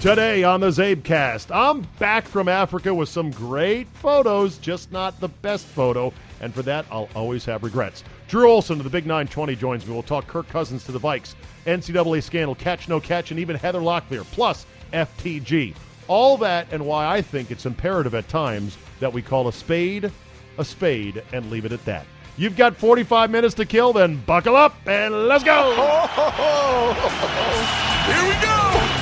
Today on the Czabecast, I'm back from Africa with some great photos, just not the best photo, and for that, I'll always have regrets. Drew Olson of the Big 920 joins me. We'll talk Kirk Cousins to the Vikes, NCAA scandal, catch no catch, and even Heather Locklear, plus FTG. All that and why I think it's imperative at times that we call a spade a spade and leave it at that. You've got 45 minutes to kill, then buckle up and let's go! Here we go!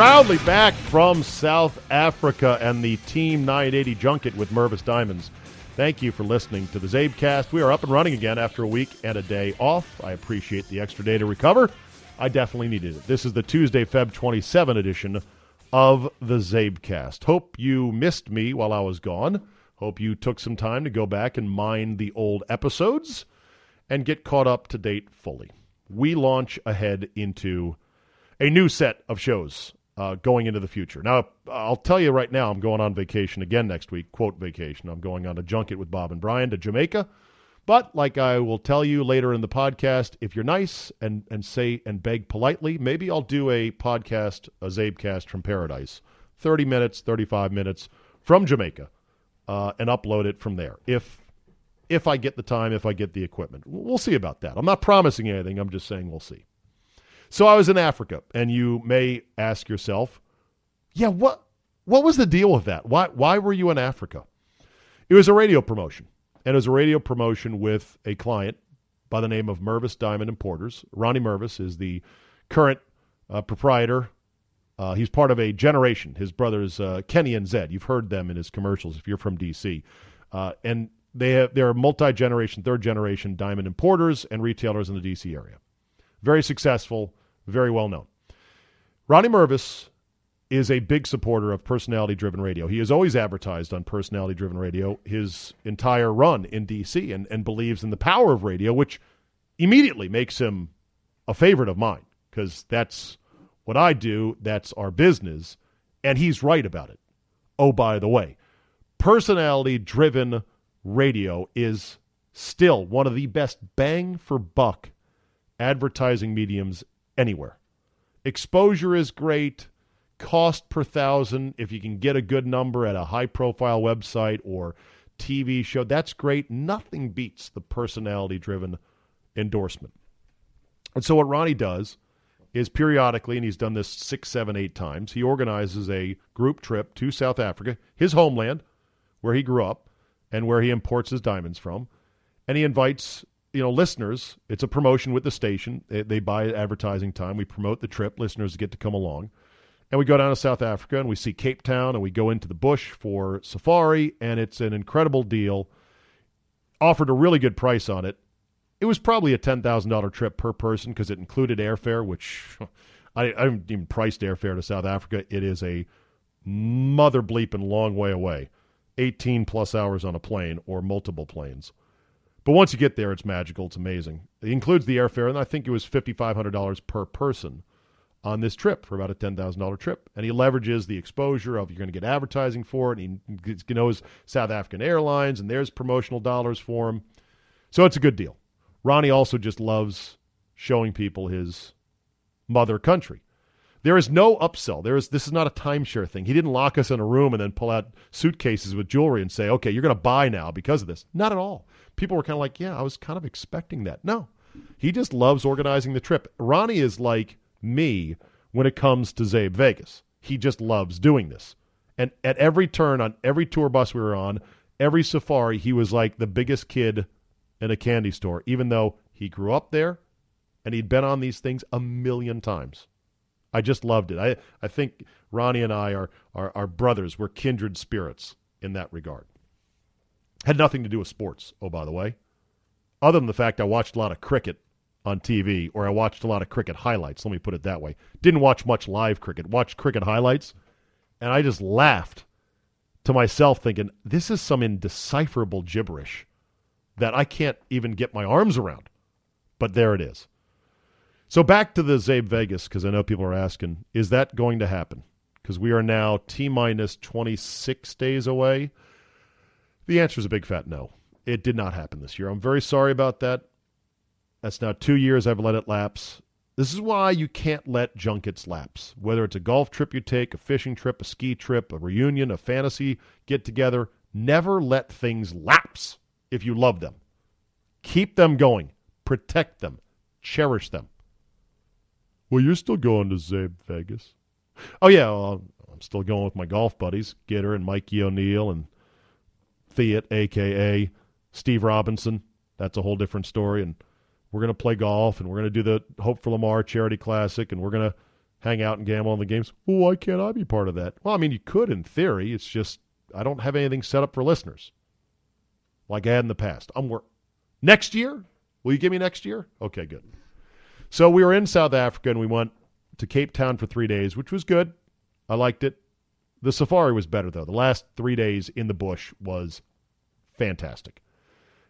Proudly back from South Africa and the Team 980 junket with Mervis Diamonds. Thank you for listening to the Czabecast. We are up and running again after a week and a day off. I appreciate the extra day to recover. I definitely needed it. This is the Tuesday, Feb 27 edition of the Czabecast. Hope you missed me while I was gone. Hope you took some time to go back and mine the old episodes and get caught up to date fully. We launch ahead into a new set of shows uh, going into the future. Now, I'll tell you right now, I'm going on vacation again next week, quote vacation. I'm going on a junket with Bob and Brian to Jamaica. But like I will tell you later in the podcast, if you're nice and, and say and beg politely, maybe I'll do a podcast, a Czabecast from paradise. 30 minutes, 35 minutes from Jamaica uh, and upload it from there. If if I get the time, if I get the equipment. We'll see about that. I'm not promising anything. I'm just saying we'll see. So I was in Africa, and you may ask yourself, yeah, what what was the deal with that? Why why were you in Africa? It was a radio promotion, and it was a radio promotion with a client by the name of Mervis Diamond Importers. Ronnie Mervis is the current uh, proprietor. Uh, he's part of a generation. His brothers uh, Kenny and Zed. You've heard them in his commercials if you're from DC, uh, and they have they're multi generation, third generation diamond importers and retailers in the DC area. Very successful very well known. Ronnie Mervis is a big supporter of personality driven radio. He has always advertised on personality driven radio his entire run in DC and, and believes in the power of radio, which immediately makes him a favorite of mine because that's what I do, that's our business, and he's right about it. Oh, by the way, personality driven radio is still one of the best bang for buck advertising mediums anywhere. Exposure is great. Cost per thousand, if you can get a good number at a high profile website or TV show, that's great. Nothing beats the personality driven endorsement. And so, what Ronnie does is periodically, and he's done this six, seven, eight times, he organizes a group trip to South Africa, his homeland, where he grew up and where he imports his diamonds from. And he invites you know, listeners, it's a promotion with the station. They, they, buy advertising time. We promote the trip. Listeners get to come along. And we go down to South Africa and we see Cape Town and we go into the bush for safari. And it's an incredible deal. Offered a really good price on it. It was probably a $10,000 trip per person because it included airfare, which I, I haven't even priced airfare to South Africa. It is a mother bleeping long way away 18 plus hours on a plane or multiple planes. But once you get there, it's magical. It's amazing. It includes the airfare, and I think it was $5,500 per person on this trip for about a $10,000 trip. And he leverages the exposure of you're going to get advertising for it. He knows South African Airlines, and there's promotional dollars for him. So it's a good deal. Ronnie also just loves showing people his mother country. There is no upsell. There is this is not a timeshare thing. He didn't lock us in a room and then pull out suitcases with jewelry and say, "Okay, you're going to buy now because of this." Not at all. People were kind of like, "Yeah, I was kind of expecting that." No. He just loves organizing the trip. Ronnie is like me when it comes to Czabe Vegas. He just loves doing this. And at every turn on every tour bus we were on, every safari, he was like the biggest kid in a candy store, even though he grew up there and he'd been on these things a million times. I just loved it. I, I think Ronnie and I are, are, are brothers. We're kindred spirits in that regard. Had nothing to do with sports, oh, by the way, other than the fact I watched a lot of cricket on TV, or I watched a lot of cricket highlights. Let me put it that way. Didn't watch much live cricket, watched cricket highlights, and I just laughed to myself, thinking, this is some indecipherable gibberish that I can't even get my arms around. But there it is. So back to the Czabe Vegas, because I know people are asking, is that going to happen? Because we are now T minus 26 days away. The answer is a big fat no. It did not happen this year. I'm very sorry about that. That's now two years I've let it lapse. This is why you can't let junkets lapse. Whether it's a golf trip you take, a fishing trip, a ski trip, a reunion, a fantasy get together, never let things lapse if you love them. Keep them going, protect them, cherish them. Well, you're still going to Czabe Vegas. Oh, yeah, well, I'm still going with my golf buddies, Gitter and Mikey O'Neill and Fiat, a.k.a. Steve Robinson. That's a whole different story. And we're going to play golf and we're going to do the Hope for Lamar Charity Classic and we're going to hang out and gamble on the games. Well, why can't I be part of that? Well, I mean, you could in theory. It's just I don't have anything set up for listeners like I had in the past. I'm work next year. Will you give me next year? Okay, good. So we were in South Africa and we went to Cape Town for three days, which was good. I liked it. The safari was better, though. The last three days in the bush was fantastic.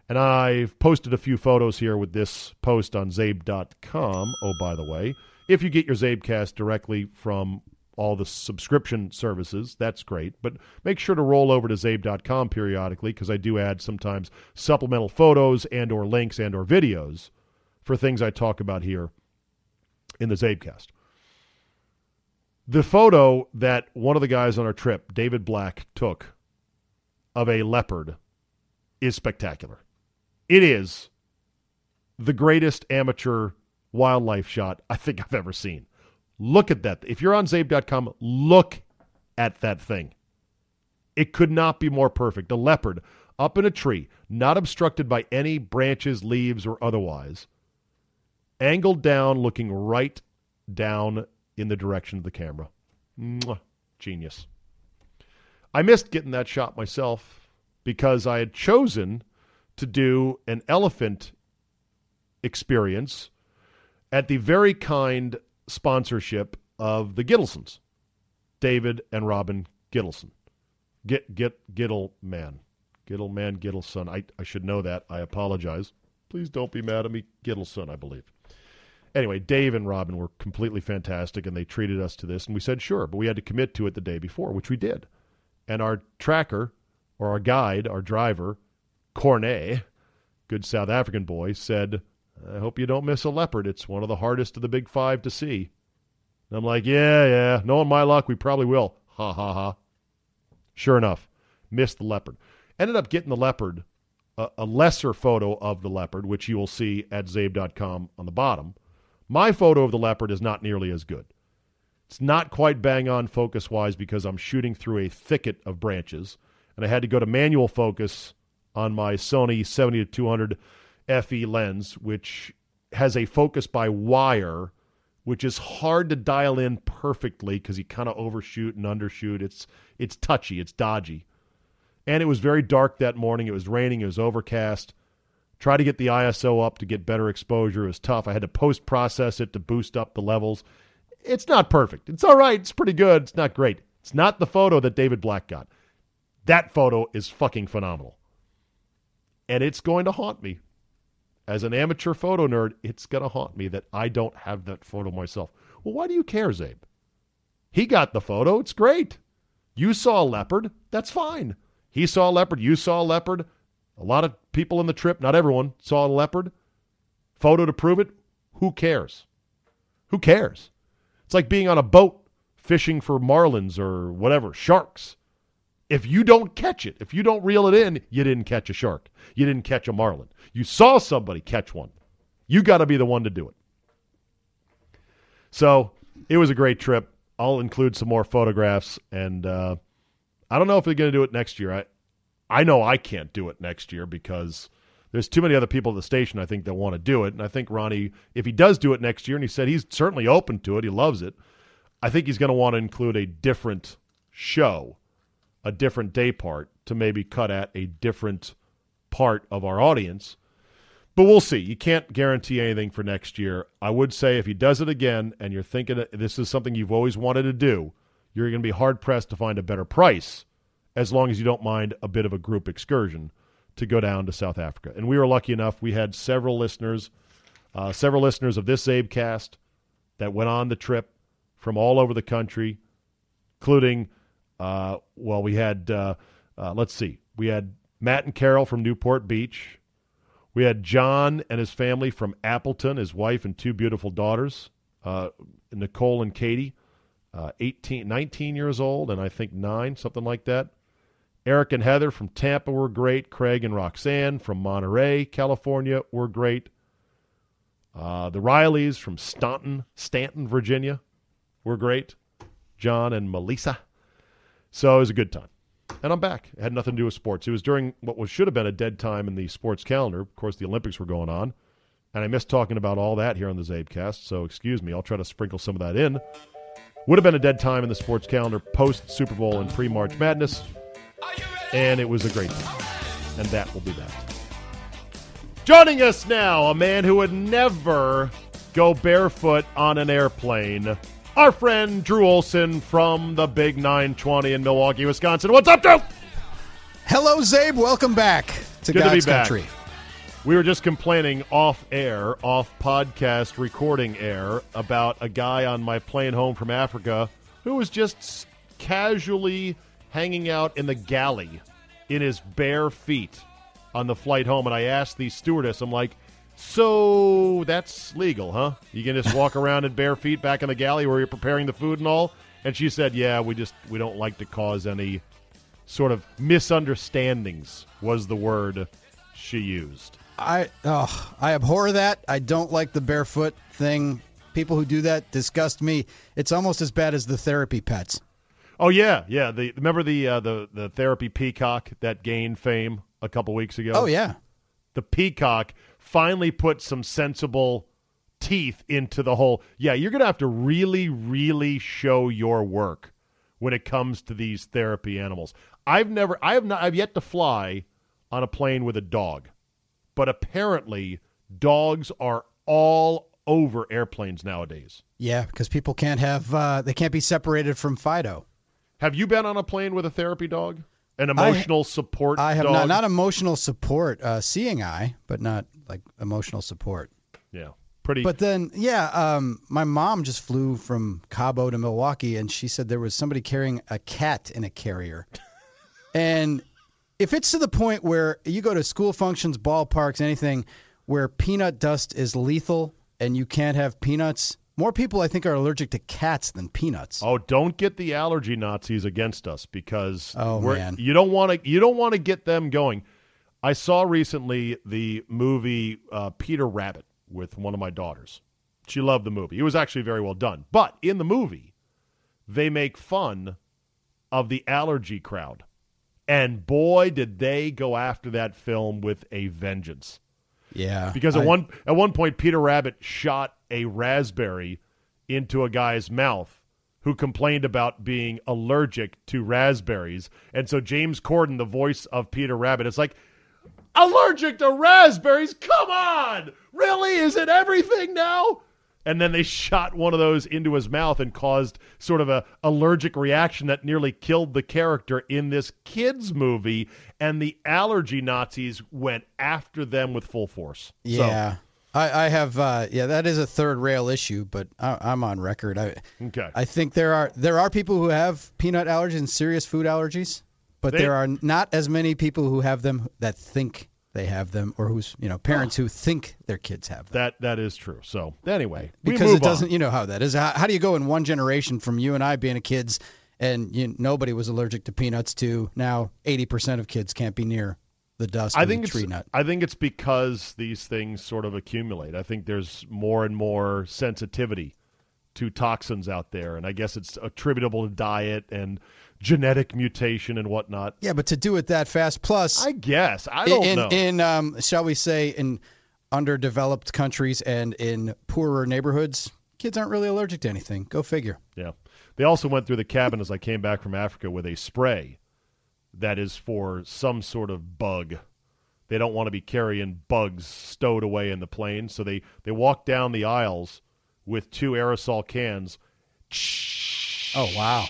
And I've posted a few photos here with this post on czabe.com. Oh, by the way, if you get your Czabecast directly from all the subscription services, that's great. But make sure to roll over to czabe.com periodically because I do add sometimes supplemental photos and or links and or videos for things I talk about here in the Czabecast. The photo that one of the guys on our trip, David Black, took of a leopard is spectacular. It is the greatest amateur wildlife shot I think I've ever seen. Look at that. If you're on Czabe.com, look at that thing. It could not be more perfect. A leopard up in a tree, not obstructed by any branches, leaves, or otherwise, angled down, looking right down in the direction of the camera. Mwah. Genius. I missed getting that shot myself because I had chosen to do an elephant experience at the very kind sponsorship of the Gittlesons, David and Robin Gittleson. Get get Gittleman. Gittleman Gittleson. I, I should know that. I apologize. Please don't be mad at me. Gittleson, I believe anyway, Dave and Robin were completely fantastic, and they treated us to this, and we said sure, but we had to commit to it the day before, which we did. And our tracker, or our guide, our driver, Cornet, good South African boy, said, "I hope you don't miss a leopard. It's one of the hardest of the big five to see." And I'm like, "Yeah, yeah. Knowing my luck, we probably will." Ha ha ha. Sure enough, missed the leopard. Ended up getting the leopard, a, a lesser photo of the leopard, which you will see at czabe.com on the bottom my photo of the leopard is not nearly as good. It's not quite bang on focus wise because I'm shooting through a thicket of branches, and I had to go to manual focus on my Sony 70 to 200 FE lens, which has a focus by wire, which is hard to dial in perfectly because you kind of overshoot and undershoot. It's it's touchy, it's dodgy, and it was very dark that morning. It was raining. It was overcast. Try to get the ISO up to get better exposure is tough. I had to post process it to boost up the levels. It's not perfect. It's all right. It's pretty good. It's not great. It's not the photo that David Black got. That photo is fucking phenomenal. And it's going to haunt me. As an amateur photo nerd, it's going to haunt me that I don't have that photo myself. Well, why do you care, Czabe? He got the photo. It's great. You saw a leopard. That's fine. He saw a leopard. You saw a leopard. A lot of people on the trip, not everyone, saw a leopard. Photo to prove it. Who cares? Who cares? It's like being on a boat fishing for marlins or whatever, sharks. If you don't catch it, if you don't reel it in, you didn't catch a shark. You didn't catch a marlin. You saw somebody catch one. You got to be the one to do it. So it was a great trip. I'll include some more photographs, and uh, I don't know if they're going to do it next year. I, I know I can't do it next year because there's too many other people at the station. I think that want to do it, and I think Ronnie, if he does do it next year, and he said he's certainly open to it, he loves it. I think he's going to want to include a different show, a different day part to maybe cut at a different part of our audience but we'll see. You can't guarantee anything for next year. I would say if he does it again and you're thinking this is something you've always wanted to do, you're going to be hard pressed to find a better price as long as you don't mind a bit of a group excursion to go down to South Africa. And we were lucky enough. We had several listeners, uh, several listeners of this Czabecast that went on the trip from all over the country, including, uh, well, we had, uh, uh let's see, we had Matt and Carol from Newport Beach. We had John and his family from Appleton, his wife and two beautiful daughters, uh, Nicole and Katie, uh, 18, 19 years old, and I think nine, something like that. Eric and Heather from Tampa were great. Craig and Roxanne from Monterey, California were great. Uh, the Rileys from Staunton, Stanton, Virginia were great. John and Melissa. So it was a good time. And I'm back. It had nothing to do with sports. It was during what was should have been a dead time in the sports calendar. Of course, the Olympics were going on. And I missed talking about all that here on the Czabecast, so excuse me. I'll try to sprinkle some of that in. Would have been a dead time in the sports calendar post Super Bowl and pre March Madness. And it was a great time. And that will be that. Joining us now, a man who would never go barefoot on an airplane our friend Drew Olson from the Big 920 in Milwaukee, Wisconsin. What's up, Drew? Hello, Czabe. Welcome back to Good God's to be back. country. We were just complaining off air, off podcast recording air, about a guy on my plane home from Africa who was just casually hanging out in the galley in his bare feet on the flight home. And I asked the stewardess, I'm like, so that's legal, huh? You can just walk around in bare feet back in the galley where you're preparing the food and all. And she said, "Yeah, we just we don't like to cause any sort of misunderstandings." Was the word she used. I oh, I abhor that. I don't like the barefoot thing. People who do that disgust me. It's almost as bad as the therapy pets. Oh yeah, yeah. The remember the uh, the the therapy peacock that gained fame a couple weeks ago. Oh yeah, the peacock finally put some sensible teeth into the whole. Yeah, you're going to have to really, really show your work when it comes to these therapy animals. I've never, I have not, I've yet to fly on a plane with a dog, but apparently dogs are all over airplanes nowadays. Yeah, because people can't have, uh, they can't be separated from Fido. Have you been on a plane with a therapy dog? An emotional I, support. I have dog? not not emotional support, uh, seeing eye, but not like emotional support. Yeah, pretty. But then, yeah, um, my mom just flew from Cabo to Milwaukee, and she said there was somebody carrying a cat in a carrier. and if it's to the point where you go to school functions, ballparks, anything where peanut dust is lethal and you can't have peanuts, more people, I think, are allergic to cats than peanuts. Oh, don't get the allergy Nazis against us because oh man, you don't want to. You don't want to get them going. I saw recently the movie uh, Peter Rabbit with one of my daughters. She loved the movie. It was actually very well done. But in the movie, they make fun of the allergy crowd. And boy, did they go after that film with a vengeance. Yeah. Because at I, one at one point Peter Rabbit shot a raspberry into a guy's mouth who complained about being allergic to raspberries. And so James Corden, the voice of Peter Rabbit, is like, allergic to raspberries? Come on! Really? Is it everything now? and then they shot one of those into his mouth and caused sort of a allergic reaction that nearly killed the character in this kids movie and the allergy nazis went after them with full force yeah so, I, I, have uh, yeah that is a third rail issue but I, am on record I, okay I think there are there are people who have peanut allergies and serious food allergies but they, there are not as many people who have them that think they have them, or who's you know parents who think their kids have them. That that is true. So anyway, because it doesn't. on. You know how that is. How, how do you go in one generation from you and I being a kids, and you, nobody was allergic to peanuts to now eighty percent of kids can't be near the dust. I think tree nut. I think it's because these things sort of accumulate. I think there's more and more sensitivity to toxins out there, and I guess it's attributable to diet and genetic mutation and whatnot. Yeah, but to do it that fast, plus I guess I don't in know. in um, shall we say in underdeveloped countries and in poorer neighborhoods, kids aren't really allergic to anything. Go figure. Yeah. They also went through the cabin as I came back from Africa with a spray that is for some sort of bug. They don't want to be carrying bugs stowed away in the plane, so they they walk down the aisles with two aerosol cans. Oh wow.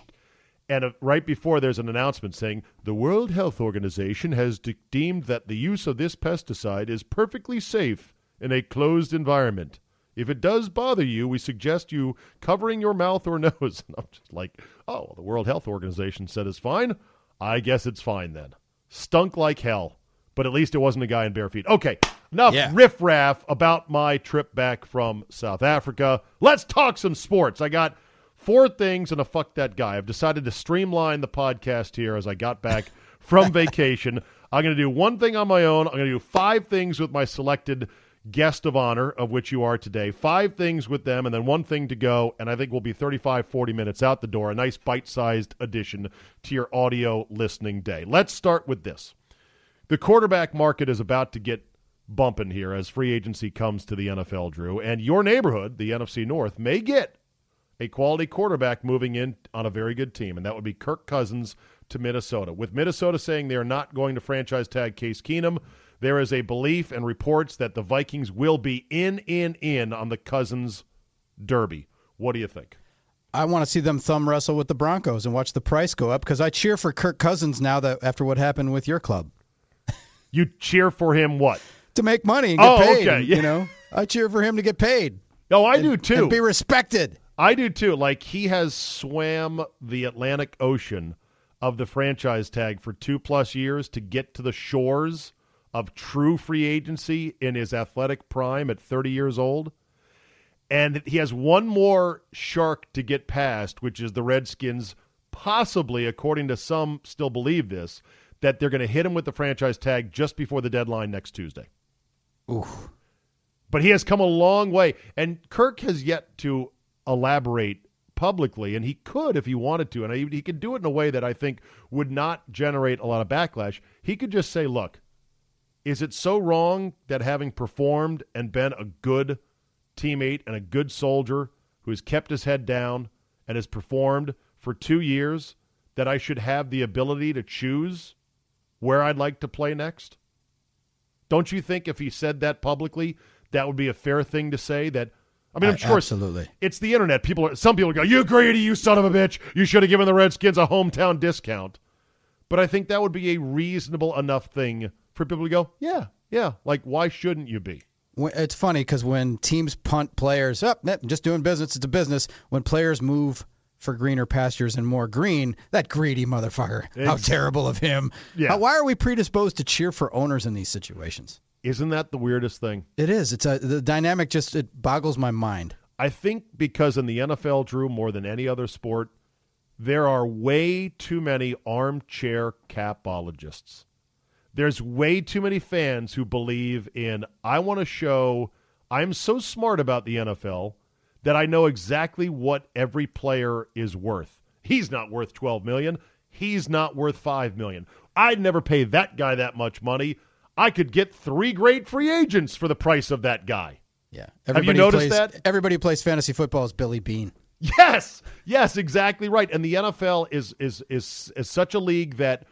And uh, right before there's an announcement saying the World Health Organization has de- deemed that the use of this pesticide is perfectly safe in a closed environment. If it does bother you, we suggest you covering your mouth or nose. And I'm just like, oh, the World Health Organization said it's fine. I guess it's fine then. Stunk like hell, but at least it wasn't a guy in bare feet. Okay, enough Yeah. riffraff about my trip back from South Africa. Let's talk some sports. I got four things and a fuck that guy. I've decided to streamline the podcast here as I got back from vacation. I'm going to do one thing on my own. I'm going to do five things with my selected guest of honor, of which you are today. Five things with them, and then one thing to go. And I think we'll be 35, 40 minutes out the door. A nice bite sized addition to your audio listening day. Let's start with this. The quarterback market is about to get bumping here as free agency comes to the NFL, Drew. And your neighborhood, the NFC North, may get a quality quarterback moving in on a very good team, and that would be Kirk Cousins to Minnesota. With Minnesota saying they are not going to franchise tag Case Keenum, there is a belief and reports that the Vikings will be in, in, in on the Cousins Derby. What do you think? I want to see them thumb wrestle with the Broncos and watch the price go up because I cheer for Kirk Cousins now that after what happened with your club You cheer for him what? to make money and get Oh, paid. okay, yeah. You know, I cheer for him to get paid. Oh, I and- do too. and be respected. I do too. Like he has swam the Atlantic Ocean of the franchise tag for two plus years to get to the shores of true free agency in his athletic prime at 30 years old. And he has one more shark to get past, which is the Redskins, possibly, according to some, still believe this, that they're going to hit him with the franchise tag just before the deadline next Tuesday. Oof. But he has come a long way. And Kirk has yet to elaborate publicly, and he could if he wanted to. And he, he could do it in a way that I think would not generate a lot of backlash. He could just say, look, is it so wrong that having performed and been a good teammate and a good soldier who has kept his head down and has performed for two years that I should have the ability to choose where I'd like to play next? Don't you think if he said that publicly, that would be a fair thing to say? That I mean, I'm I- sure absolutely. it's the internet. People, are, some people go, "You greedy, you son of a bitch! You should have given the Redskins a hometown discount." But I think that would be a reasonable enough thing for people to go, "Yeah, yeah." Like, why shouldn't you be? It's funny because when teams punt players up, just doing business, it's a business. When players move for greener pastures and more green, that greedy motherfucker. How terrible of him. Yeah. How- why are we predisposed to cheer for owners in these situations? Isn't that the weirdest thing? It is. It's a the dynamic. Just it boggles my mind. I think because in the NFL, Drew, more than any other sport, there are way too many armchair capologists. There's way too many fans who believe in, I want to show I'm so smart about the NFL that I know exactly what every player is worth. He's not worth 12 million. He's not worth 5 million. I'd never pay that guy that much money. I could get three great free agents for the price of that guy. Yeah. Have you noticed plays, that? Everybody who plays fantasy football is Billy Beane. Yes, yes, exactly right. And the NFL is is is is such a league that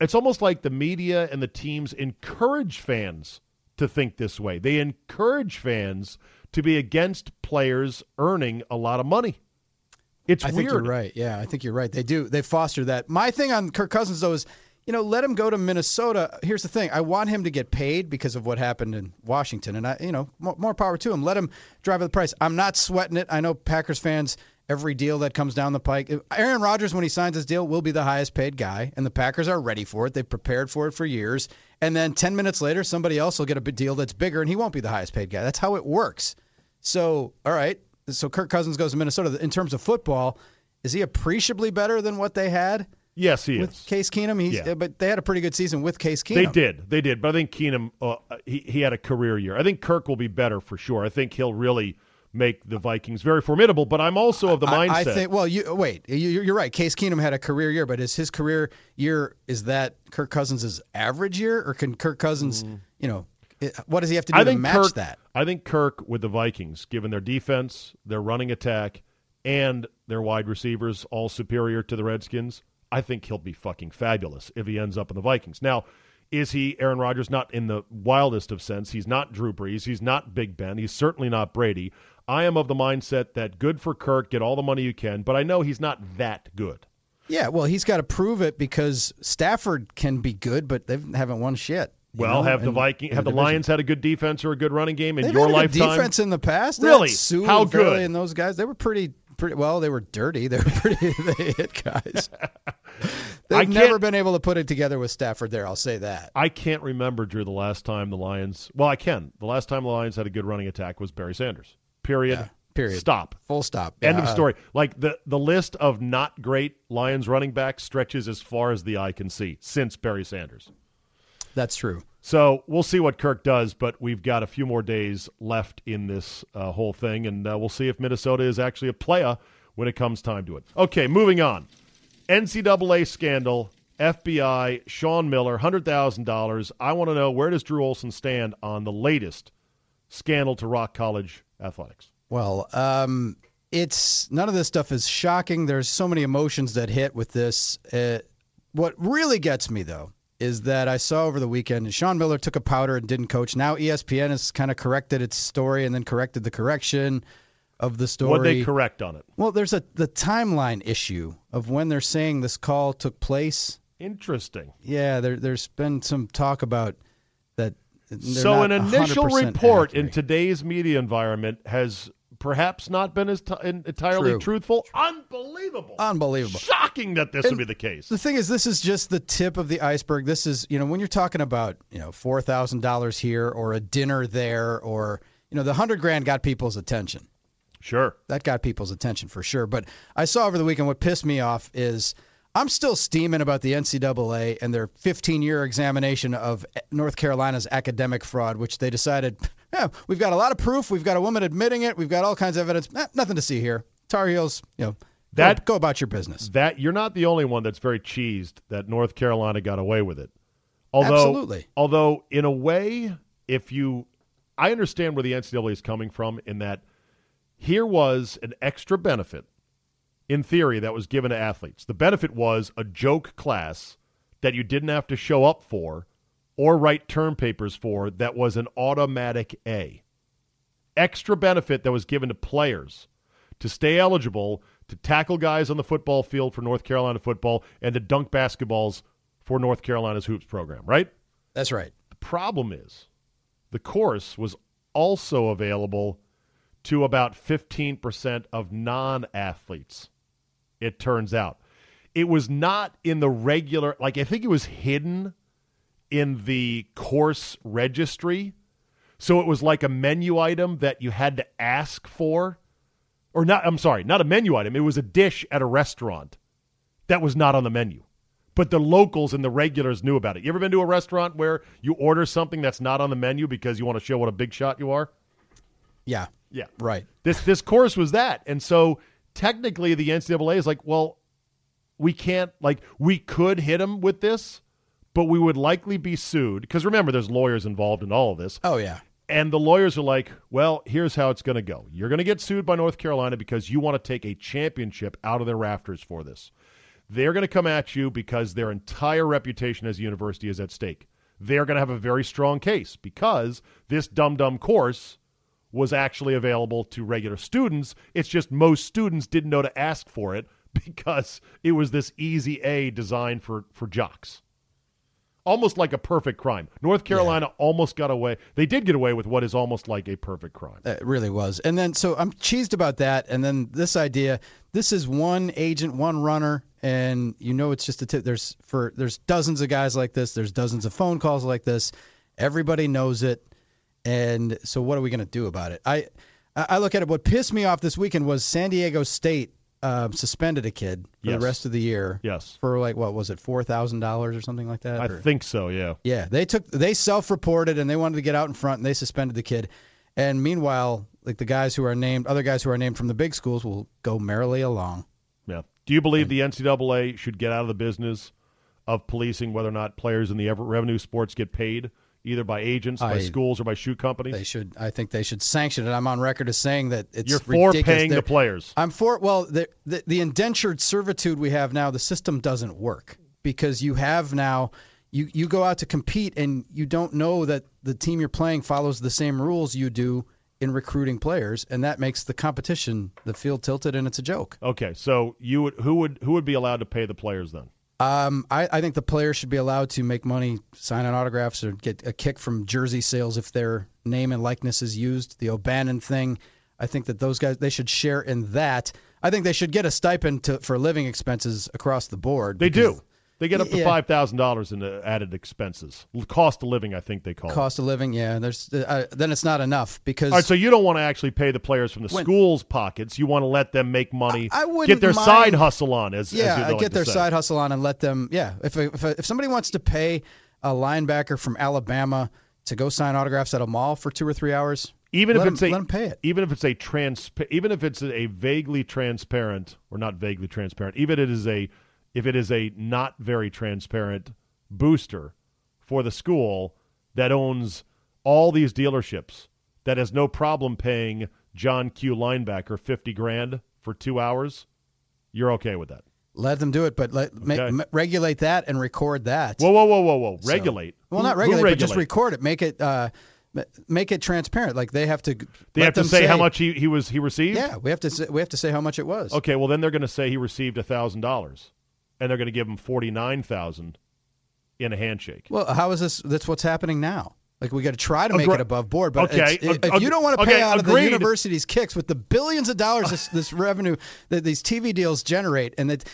it's almost like the media and the teams encourage fans to think this way. They encourage fans to be against players earning a lot of money. It's I weird. think you're right. Yeah, I think you're right. They do. They foster that. My thing on Kirk Cousins though is, you know, let him go to Minnesota. Here's the thing: I want him to get paid because of what happened in Washington, and I, you know, more, more power to him. Let him drive the price. I'm not sweating it. I know Packers fans every deal that comes down the pike. Aaron Rodgers, when he signs his deal, will be the highest paid guy, and the Packers are ready for it. They've prepared for it for years. And then 10 minutes later, somebody else will get a big deal that's bigger, and he won't be the highest paid guy. That's how it works. So, all right. So Kirk Cousins goes to Minnesota. In terms of football, is he appreciably better than what they had? Yes, he with is. Case Keenum. He's, Yeah. but they had a pretty good season with Case Keenum. They did, they did. But I think Keenum, uh, he he had a career year. I think Kirk will be better for sure. I think he'll really make the Vikings very formidable. But I'm also of the I- mindset. I, think. Well, you wait. You, you're right. Case Keenum had a career year, but is his career year is that Kirk Cousins' average year, or can Kirk Cousins, you know, what does he have to do Mm. I to think match Kirk, that? I think Kirk with the Vikings, given their defense, their running attack, and their wide receivers, all superior to the Redskins. I think he'll be fucking fabulous if he ends up in the Vikings. Now, is he Aaron Rodgers? Not in the wildest of sense. He's not Drew Brees. He's not Big Ben. He's certainly not Brady. I am of the mindset that good for Kirk, get all the money you can, but I know he's not that good. Yeah, well, he's got to prove it because Stafford can be good, but they haven't won shit. Well, know, have the in- Viking, have the division. Lions had a good defense or a good running game in They've your had a good lifetime? defense in the past. Really? Suh How and Fairley good? And those guys, they were pretty, pretty. Well, they were dirty. They were pretty. they hit guys. They've never been able to put it together with Stafford. There, I'll say that. I can't remember, Drew, the last time the Lions. Well, I can. The last time the Lions had a good running attack was Barry Sanders. Period. Yeah, period. Stop. Full stop. End Yeah, of uh, story. Like the the list of not great Lions running backs stretches as far as the eye can see since Barry Sanders. That's true. So we'll see what Kirk does, but we've got a few more days left in this uh, whole thing, and uh, we'll see if Minnesota is actually a playa when it comes time to it. Okay, moving on. NCAA scandal, FBI, Sean Miller, $100,000. I want to know where does Drew Olson stand on the latest scandal to rock college athletics? Well, um, it's none of this stuff is shocking. There's so many emotions that hit with this. Uh, what really gets me though is that I saw over the weekend Sean Miller took a powder and didn't coach. Now ESPN has kind of corrected its story and then corrected the correction of the story. What they correct on it? well, there's a the timeline issue of when they're saying this call took place. Interesting. Yeah, there, there's been some talk about So, an initial 100% report in today's media environment has perhaps not been as t- entirely True. truthful. Unbelievable. unbelievable. Shocking that this would be the case. The thing is, this is just the tip of the iceberg. This is, you know, when you're talking about, you know, four thousand dollars here or a dinner there, or you know, the hundred grand got people's attention. Sure. That got people's attention for sure. But I saw over the weekend what pissed me off is I'm still steaming about the NCAA and their 15 year examination of North Carolina's academic fraud, which they decided, yeah, we've got a lot of proof, we've got a woman admitting it, we've got all kinds of evidence. Eh, nothing to see here. Tar Heels, you know, That- go, go about your business. That you're not the only one that's very cheesed that North Carolina got away with it. Although, Absolutely. Although, in a way, if you, I understand where the NCAA is coming from in that here was an extra benefit, in theory, that was given to athletes. The benefit was a joke class that you didn't have to show up for or write term papers for that was an automatic A. Extra benefit that was given to players to stay eligible to tackle guys on the football field for North Carolina football and to dunk basketballs for North Carolina's hoops program, right? That's right. The problem is the course was also available to about 15% of non athletes, it turns out. It was not in the regular, like, I think it was hidden in the course registry. So it was like a menu item that you had to ask for. Or not, I'm sorry, not a menu item. It was a dish at a restaurant that was not on the menu. But the locals and the regulars knew about it. You ever been to a restaurant where you order something that's not on the menu because you want to show what a big shot you are? Yeah. Yeah. Right. This this course was that. And so technically the NCAA is like, well, we can't like we could hit them with this, but we would likely be sued because remember there's lawyers involved in all of this. Oh yeah. And the lawyers are like, well, here's how it's going to go. You're going to get sued by North Carolina because you want to take a championship out of their rafters for this. They're going to come at you because their entire reputation as a university is at stake. They're going to have a very strong case because this dumb dumb course was actually available to regular students. It's just most students didn't know to ask for it because it was this easy A designed for for jocks. almost like a perfect crime. North Carolina almost got away. They did get away with what is almost like a perfect crime. It really was. And then, so I'm cheesed about that. And then this idea this is one agent, one runner, and you know it's just a tip. There's for there's dozens of guys like this. There's dozens of phone calls like this. Everybody knows it. And so, what are we going to do about it? I I look at it. What pissed me off this weekend was San Diego State uh, suspended a kid for Yes. the rest of the year. Yes. For like what was it, four thousand dollars or something like that? I Or- think so, yeah. yeah, they took they self-reported and they wanted to get out in front and they suspended the kid. And meanwhile, like the guys who are named, other guys who are named from the big schools will go merrily along. Yeah. Do you believe the NCAA should get out of the business of policing whether or not players in the revenue sports get paid, either by agents, by schools, or by shoe companies? They should. I think they should sanction it. I'm on record as saying that it's You're for ridiculous. paying the They're- players. I'm for. Well, the, the the indentured servitude we have now, the system doesn't work because you have now. You, you go out to compete and you don't know that the team you're playing follows the same rules you do in recruiting players, and that makes the competition the field tilted and it's a joke. Okay, so you would who would who would be allowed to pay the players then? Um, I, I think the players should be allowed to make money, sign on autographs, or get a kick from jersey sales if their name and likeness is used. The O'Bannon thing, I think that those guys they should share in that. I think they should get a stipend to, for living expenses across the board. They do. They get up to Yeah. five thousand dollars in uh, added expenses, cost of living. I think they call it. Cost of living, yeah. There's uh, then it's not enough because All right, so you don't want to actually pay the players from the When- school's pockets. You want to let them make money, I- I wouldn't get their mind- side hustle on, as as yeah, you'd like get their say. side hustle on and let them. Yeah, if if if somebody wants to pay a linebacker from Alabama to go sign autographs at a mall for two or three hours, even if let it's them, a let them pay it. even if it's a trans even if it's a vaguely transparent or not vaguely transparent even if it is a if it is a not very transparent booster for the school that owns all these dealerships that has no problem paying John Q linebacker 50 grand for 2 hours you're okay with that Let them do it, but let Okay. ma- regulate that and record that. whoa whoa whoa whoa whoa So- regulate well, not who regulate, but just record it. Make it uh, make it transparent. Like they have to. they have to them say, how much he, he was he received Yeah, we have to. Say, we have to say how much it was. Okay, well then they're going to say he received a thousand dollars, and they're going to give him forty nine thousand in a handshake. Well, how is this? That's what's happening now. Like we got to try to make Agre- it above board, but Okay, ag- if you don't want to okay, pay out of the university's kicks with the billions of dollars this, this revenue that these TV deals generate, and that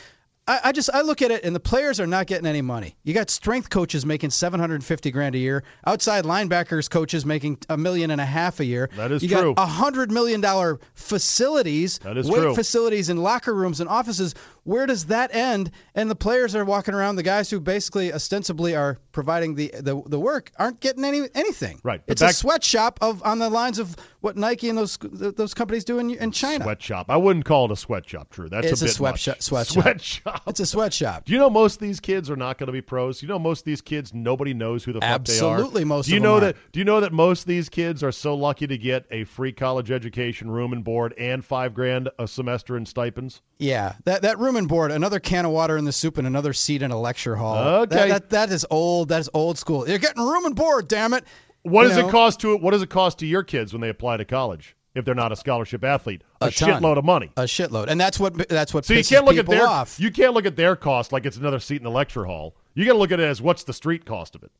I, I just I look at it, and the players are not getting any money. You got strength coaches making seven hundred and fifty grand a year, outside linebackers coaches making a million and a half a year. That is you true. a hundred million dollar facilities, That is weight true. facilities, and locker rooms and offices. Where does that end? And the players are walking around. The guys who basically ostensibly are providing the the, the work aren't getting any anything. Right, It's back- a sweatshop of on the lines of what Nike and those those companies do in, in China. Sweatshop. I wouldn't call it a sweatshop, True. That's It's a a bit sweatshop- much. sweatshop. Sweatshop. It's a sweatshop. Do you know most of these kids are not going to be pros? You know most of these kids nobody knows who the fuck they are. Absolutely, most Do you of know that? Do you know that most of these kids are so lucky to get a free college education, room and board, and five grand a semester in stipends? Yeah, that that room and board, another can of water in the soup, and another seat in a lecture hall. Okay. that, that, that is old. That is old school. You're getting room and board, damn it. What You does know? it cost to What does it cost to your kids when they apply to college if they're not a scholarship athlete? A, A shitload of money. A shitload, and that's what that's what So you can't look at their off. you can't look at their cost like it's another seat in the lecture hall. You got to look at it as what's the street cost of it.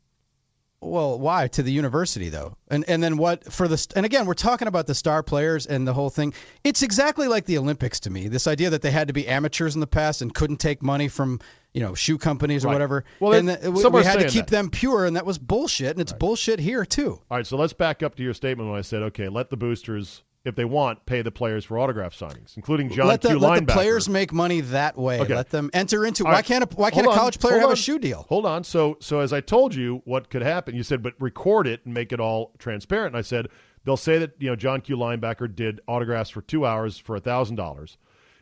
Well, why to the university though? And and then what for the and again, we're talking about the star players and the whole thing. It's exactly like the Olympics to me. This idea that they had to be amateurs in the past and couldn't take money from you know shoe companies or Right. whatever. Well, and it- that we, we had to keep that. them pure, and that was bullshit. And it's bullshit here too. All right, so let's back up to your statement when I said, okay, let the boosters, if they want, pay the players for autograph signings, including John let the, Q. let the players make money that way. Okay. Let them enter into. All why right. can't a, why can't Hold a on. college player Hold have on. a shoe deal? Hold on. So, so as I told you, what could happen? You said, but record it and make it all transparent. And I said they'll say that you know John Q. linebacker did autographs for two hours for a thousand dollars,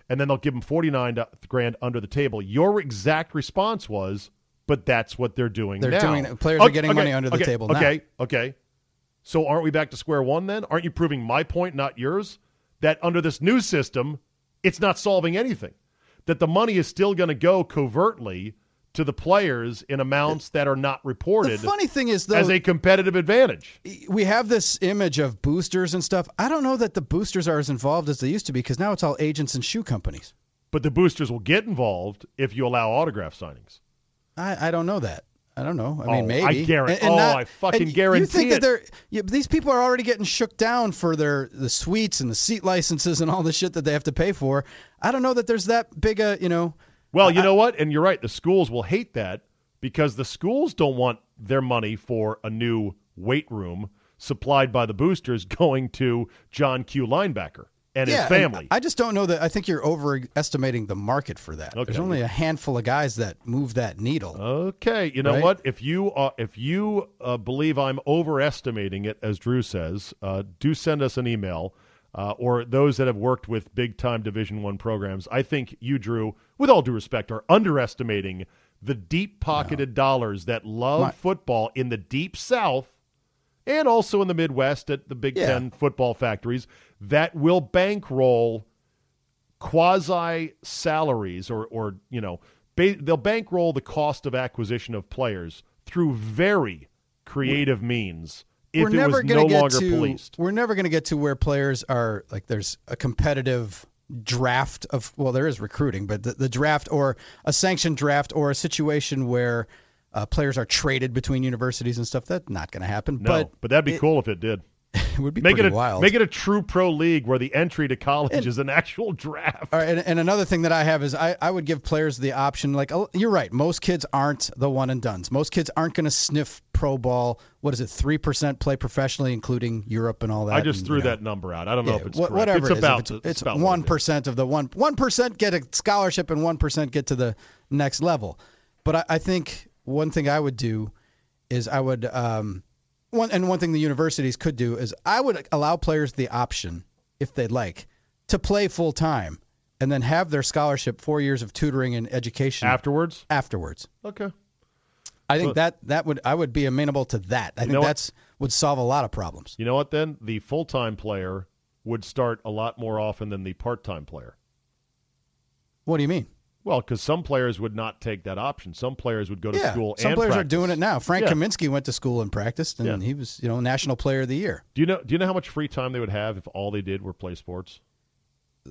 and then they'll give him forty nine grand under the table. Your exact response was, but that's what they're doing. They're now. doing- players are getting money under the okay, table now. Okay, okay. So aren't we back to square one then? Aren't you proving my point, not yours? That under this new system, it's not solving anything. That the money is still going to go covertly to the players in amounts that are not reported. The funny thing is, though, as a competitive advantage. we have this image of boosters and stuff. I don't know that the boosters are as involved as they used to be because now it's all agents and shoe companies. But the boosters will get involved if you allow autograph signings. I, I don't know that. I don't know. I mean, Oh, maybe. I guarantee- oh, I fucking and guarantee You think it. that they're these people are already getting shook down for their the suites and the seat licenses and all the shit that they have to pay for. I don't know that there's that big a you know. Well, you know what? And you're right. The schools will hate that because the schools don't want their money for a new weight room supplied by the boosters going to John Q. linebacker and yeah, his family. I just don't know that. I think you're overestimating the market for that. Okay. There's only a handful of guys that move that needle. Okay, you know Right? what? If you uh, if you uh, believe I'm overestimating it, as Drew says, uh, do send us an email. Uh, or those that have worked with big time Division One programs, I think you, Drew, with all due respect, are underestimating the deep pocketed dollars that love My- football in the deep South and also in the Midwest at the Big Yeah. Ten football factories that will bankroll quasi salaries or or you know ba- they'll bankroll the cost of acquisition of players through very creative means if we're it never was gonna no get longer to, policed. We're never going to get to where players are like there's a competitive draft of well there is recruiting but the, the draft or a sanctioned draft or a situation where uh, players are traded between universities and stuff that's not going to happen No, but but, that'd be cool if it did. It would be Make it a wild make it a true pro league where the entry to college is an actual draft. All right, and, and another thing that I have is I, I would give players the option. Like oh, you're right, most kids aren't the one and duns. Most kids aren't going to sniff pro ball. What is it? Three percent play professionally, including Europe and all that. I just and, threw you know, that number out. I don't know Yeah, if it's correct. whatever it's it about it's, it's it's about it one of the one one percent get a scholarship and one percent get to the next level. But I, I think one thing I would do is I would um, one and one thing the universities could do is I would allow players the option if they'd like to play full time and then have their scholarship four years of tutoring and education afterwards. afterwards. Okay. I think So- that that would I would be amenable to that. I think know what? that's would solve a lot of problems. You know what? Then the full time player would start a lot more often than the part time player. What do you mean? Well, because some players would not take that option. Some players would go to yeah, school. some players are doing it now. Frank Yeah. Kaminsky went to school and practiced, and Yeah. he was, you know, national player of the year. Do you know? Do you know how much free time they would have if all they did were play sports?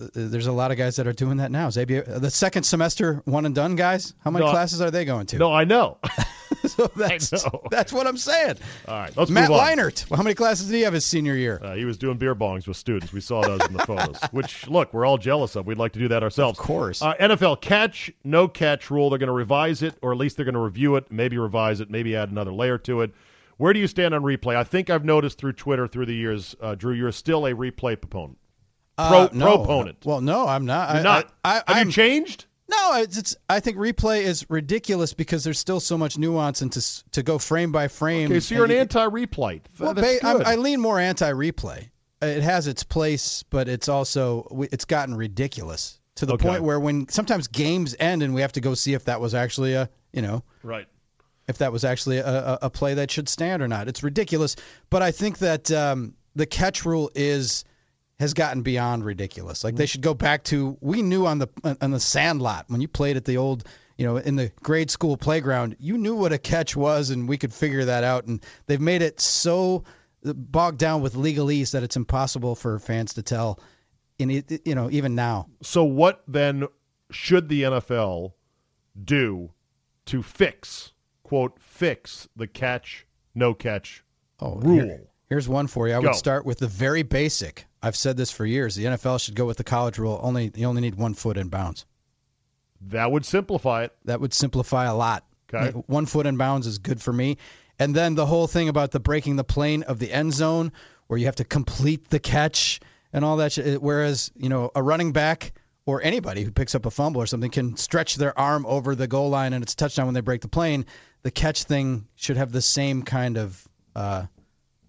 Uh, There's a lot of guys that are doing that now. Xavier, the second semester one and done guys. How many No, classes are they going to? No, I know. so that's know. that's what I'm saying. all right, let's Matt move on. Leinart. Well, how many classes did he have his senior year? Uh, he was doing beer bongs with students. We saw those in the photos. Which, look, we're all jealous of. We'd like to do that ourselves. Of course. Uh, NFL catch, no catch rule. They're going to revise it, or at least they're going to review it, maybe revise it, maybe add another layer to it. Where do you stand on replay? I think I've noticed through Twitter through the years, uh, Drew, you're still a replay proponent. Pro, Uh, no. proponent. Well, no, I'm not. You're I, not. I, I, Have I'm, you changed? No, it's, it's. I think replay is ridiculous because there's still so much nuance and to to go frame by frame. Okay, so you're an and- anti-replay. Well, ba- I'm- I lean more anti-replay. It has its place, but it's also it's gotten ridiculous to the Okay. point where when sometimes games end and we have to go see if that was actually a you know right. if that was actually a, a, a play that should stand or not. It's ridiculous, but I think that um, the catch rule is has gotten beyond ridiculous. Like mm-hmm. they should go back to we knew on the on the sand lot when you played at the old you know in the grade school playground, you knew what a catch was and we could figure that out. And they've made it so bogged down with legalese that it's impossible for fans to tell. In it, you know, even now, So what then should the NFL do to fix quote fix the catch no catch Oh, rule? here- here's one for you. I Go. would start with the very basic. I've said this for years. The NFL should go with the college rule. Only you only need one foot in bounds. That would simplify it. That would simplify a lot. Okay. One foot in bounds is good for me. And then the whole thing about the breaking the plane of the end zone, where you have to complete the catch and all that. Shit. Whereas you know a running back or anybody who picks up a fumble or something can stretch their arm over the goal line and it's a touchdown when they break the plane. The catch thing should have the same kind of. Uh,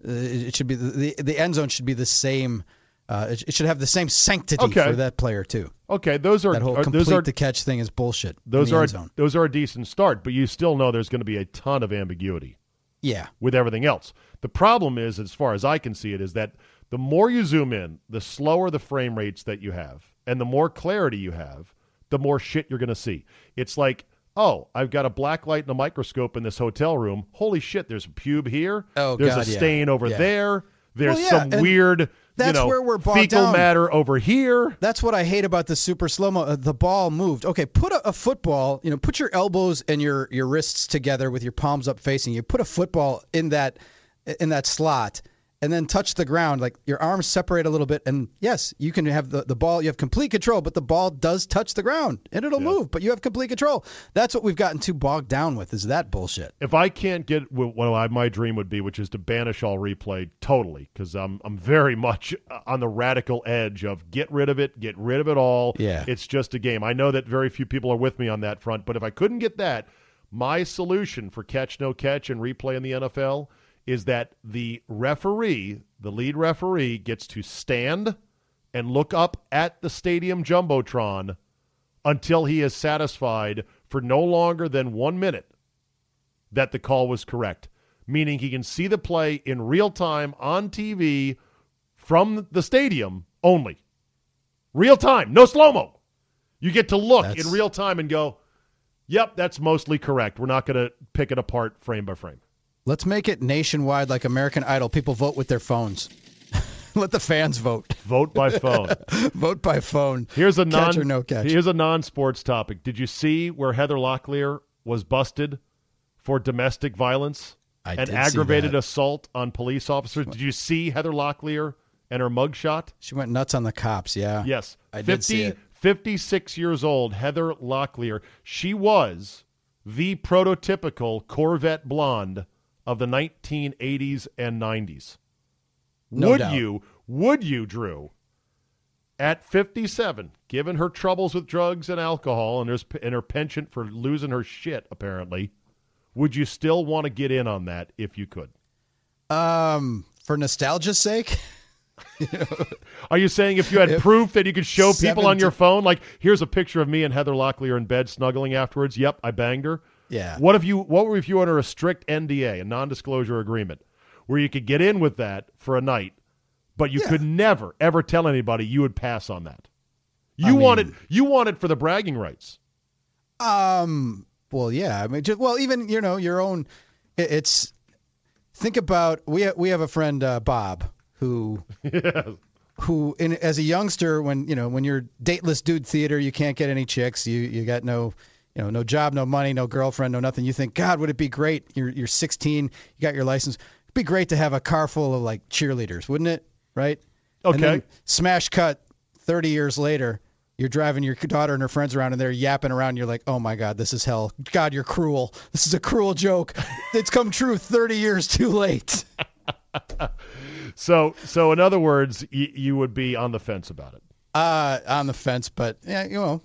it should be the, the the end zone should be the same. Uh, it, it should have the same sanctity Okay. for that player too. Okay, those are, That whole are- complete those are the catch thing is bullshit. those are those are a decent start, but you still know there's going to be a ton of ambiguity Yeah. with everything else. The problem is, as far as I can see it, is that the more you zoom in, the slower the frame rates that you have, and the more clarity you have, the more shit you're going to see. It's like, oh, I've got a black light and a microscope in this hotel room. Holy shit, there's a pube here. Oh, there's God, a yeah. stain over Yeah. there. There's Well, yeah, some weird, you that's know, where we're fecal down. matter over here. That's what I hate about the super slow mo. Uh, the ball moved. Okay, put a, a football. You know, put your elbows and your your wrists together with your palms up facing you. Put a football in that in that slot, and then touch the ground. Like your arms separate a little bit, and yes, you can have the the ball. You have complete control, but the ball does touch the ground and it'll move. But you have complete control. That's what we've gotten too bogged down with. Is that bullshit? If I can't get what I, my dream would be, which is to banish all replay totally, because I'm I'm very much uh, on the radical edge of get rid of it, get rid of it all. Yeah. it's just a game. I know that very few people are with me on that front, but if I couldn't get that, my solution for catch no catch and replay in the NFL is that the referee, the lead referee, gets to stand and look up at the stadium jumbotron until he is satisfied for no longer than one minute that the call was correct, meaning he can see the play in real time on TV from the stadium only. Real time, no slow mo. You get to look That's- in real time and go, yep, that's mostly correct. We're not going to pick it apart frame by frame. Let's make it nationwide, like American Idol. People vote with their phones. Let the fans vote. Vote by phone. vote by phone. Here's a catch non or no catch. Here's a non-sports topic. Did you see where Heather Locklear was busted for domestic violence I and did see aggravated assault on police officers? Did you see Heather Locklear and her mugshot? She went nuts on the cops. Yeah. Yes. I 50, did see it. 56 years old, Heather Locklear. She was the prototypical Corvette blonde of the 1980s and 90s. No would doubt. you, would you, Drew, at 57, given her troubles with drugs and alcohol and, her, and her penchant for losing her shit, apparently, would you still want to get in on that if you could? Um, for nostalgia's sake, Are you saying if you had proof that you could show people on your phone, like here's a picture of me and Heather Locklear in bed snuggling afterwards? Yep, I banged her. Yeah. What if you? What were if you under a strict NDA, a non-disclosure agreement, where you could get in with that for a night, but you Yeah. could never ever tell anybody you would pass on that. You mean- want it. You want it for the bragging rights. Um. Well, yeah. I mean, just, well, even you know your own. it- It's think about we ha- we have a friend uh, Bob who who in as a youngster when you know when you're dateless dude theater you can't get any chicks you you got no you know no job no money no girlfriend no nothing. You think God would it be great? You're you're 16 you got your license. It'd be great to have a car full of like cheerleaders wouldn't it? Right? Okay. smash cut 30 years later you're driving your daughter and her friends around and they're yapping around. And you're like oh my god this is hell. God you're cruel. This is a cruel joke. It's come true 30 years too late. So, so in other words, y- you would be on the fence about it. uh on the fence but yeah you know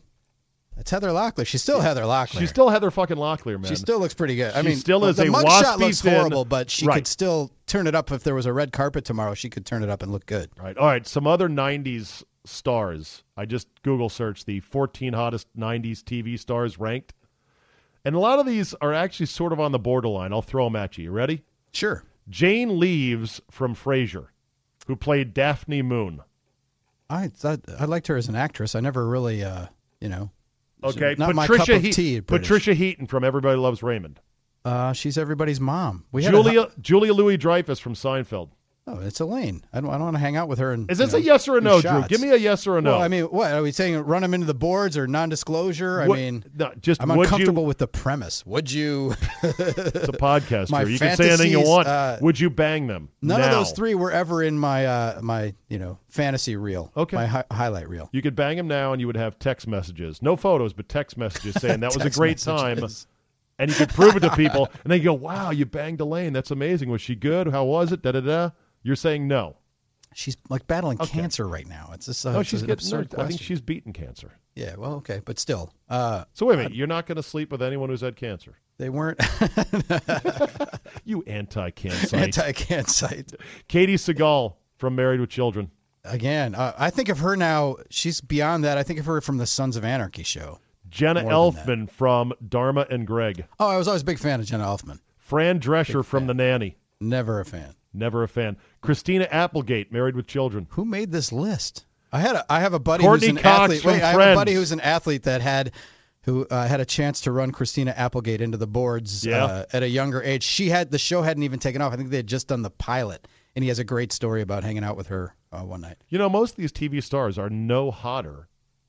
it's Heather Locklear she's still Heather Locklear She's still Heather fucking Locklear, man. She still looks pretty good. I She mean, still is the a waspy looks thin- horrible, but she Right. could still turn it up if there was a red carpet tomorrow. She could turn it up and look good. Right. All right. Some other 90s stars. I just Google searched the 14 hottest 90s TV stars ranked. And a lot of these are actually sort of on the borderline. I'll throw them at you. You ready? Sure. Jane Leeves from Frasier, who played Daphne Moon. I thought I liked her as an actress. I never really, uh, you know, Okay. not my Patricia cup of tea. British. Patricia Heaton from Everybody Loves Raymond. Uh, she's everybody's mom. We had a- Julia Julia Louis Dreyfus from Seinfeld. Oh, it's Elaine. I don't. I don't want to hang out with her. And Is this know, a yes or a no, Drew? Give me a yes or a no. Well, I mean, what are we saying? Run them into the boards or non-disclosure? I What- mean, no, just I'm uncomfortable you? with the premise. Would you? It's a podcast. My Drew. You can say anything you want. uh, would you bang them? None of those three were ever in my uh, my you know fantasy reel. Okay. My hi- highlight reel. You could bang him now, and you would have text messages, no photos, but text messages saying that was a great time, and you could prove it to people, and they go, "Wow, you banged Elaine. That's amazing. Was she good? How was it? Da da da." You're saying no. She's like battling Okay. cancer right now. It's just uh, No, she's getting. I think she's beaten cancer. Yeah, well, okay, but still, uh, So wait a minute. You're not going to sleep with anyone who's had cancer. they weren't You anti-cancer. anti-cancite. Katey Sagal from Married with Children. Again, uh, I think of her now. She's beyond that. I think of her from the Sons of Anarchy show. Jenna More Elfman from Dharma and Greg. Oh, I was always a big fan of Jenna Elfman. Fran Drescher from The Nanny. Never a fan. Never a fan. Christina Applegate, Married with Children. Who made this list? I had a I have a buddy Courtney who's an Cox athlete. Wait, I have a Friends. buddy who's an athlete that had who uh, had a chance to run Christina Applegate into the boards Yeah. uh, at a younger age. She had the show hadn't even taken off. I think they had just done the pilot, and he has a great story about hanging out with her uh, one night. You know, most of these TV stars are no hotter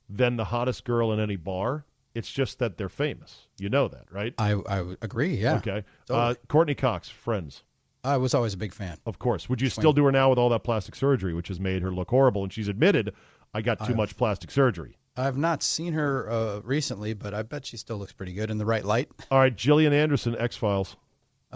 than the hottest girl in any bar. It's just that they're famous. You know that, right? I I would agree. Yeah. Okay. Uh, Courteney Cox, Friends. I was always a big fan. Of course. Would you still do her now with all that plastic surgery, which has made her look horrible? And she's admitted, I got too much plastic surgery. I've not seen her uh, recently, but I bet she still looks pretty good in the right light. All right, Gillian Anderson, X Files.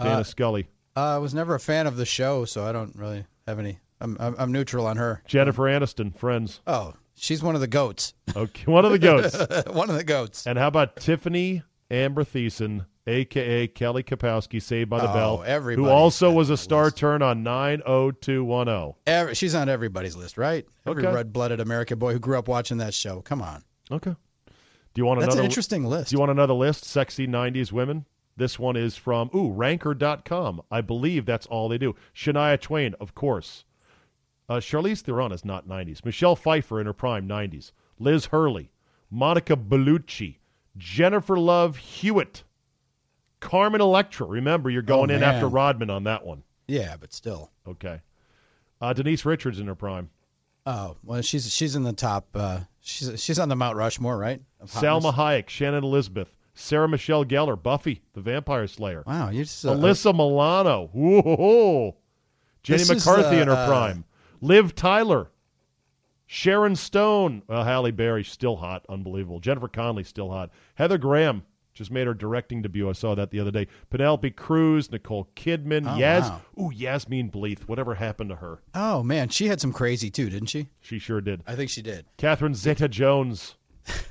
Dana Scully. Uh, I was never a fan of the show, so I don't really have any. I'm I'm, I'm neutral on her. Jennifer Aniston, Friends. Oh, she's one of the goats. Okay, one of the goats. one of the goats. and how about Tiffani Amber Thiessen, a.k.a. Kelly Kapowski, Saved by the Oh, Bell, who also was a star list. turn on 90210. Every, she's on everybody's list, right? Every Okay. red-blooded American boy who grew up watching that show. Come on, Okay. Do you want that's another That's an interesting list. Do you want another list? Sexy 90s women? This one is from, ooh, ranker.com. I believe that's all they do. Shania Twain, of course. Uh, Charlize Theron is not 90s. Michelle Pfeiffer in her prime, 90s. Liz Hurley. Monica Bellucci. Jennifer Love Hewitt. Carmen Electra. Remember, you're going Oh, in after Rodman on that one. yeah, but still. Okay. Uh, Denise Richards in her prime. Oh well, she's she's in the top. Uh, she's she's on the Mount Rushmore, right? Salma? Hayek. Shannon Elizabeth. Sarah Michelle Gellar. Buffy, the Vampire Slayer. Wow, you're just uh, Alyssa Milano. Whoa. Jenny McCarthy in her uh, prime. Liv Tyler. Sharon Stone. Well, Halle Berry, still hot. Unbelievable. Jennifer Connelly, still hot. Heather Graham just made her directing debut. I saw that the other day. Penelope Cruz, Nicole Kidman, Oh, Yas. wow. Ooh, Yasmine Bleeth. Whatever happened to her? Oh man, she had some crazy too, didn't she? She sure did. I think she did. Catherine Zeta Jones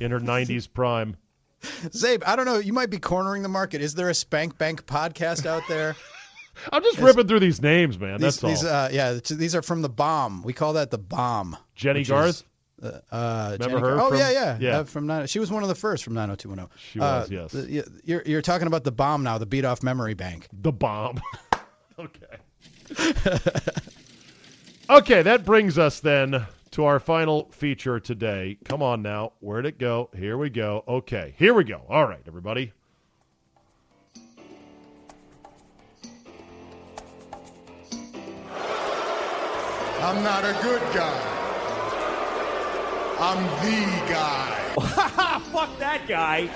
in her 90s prime. Czabe, I don't know. You might be cornering the market. Is there a Spank Bank podcast out there? I'm just ripping through these names, man. these, That's all. these, uh, yeah, these are from the bomb. We call that the bomb. Jennie Garth. is, Uh, Remember Jennie her Oh from- yeah, yeah, yeah. Uh, from nine, she was one of the first from 90210. She was, Uh, yes. the- you're you're talking about the bomb now, the beat off memory bank. The bomb. okay. okay, that brings us then to our final feature today. Come on now. Where'd it go? Here we go. Okay, here we go. All right, everybody. I'm not a good guy. I'm the guy. Fuck that guy.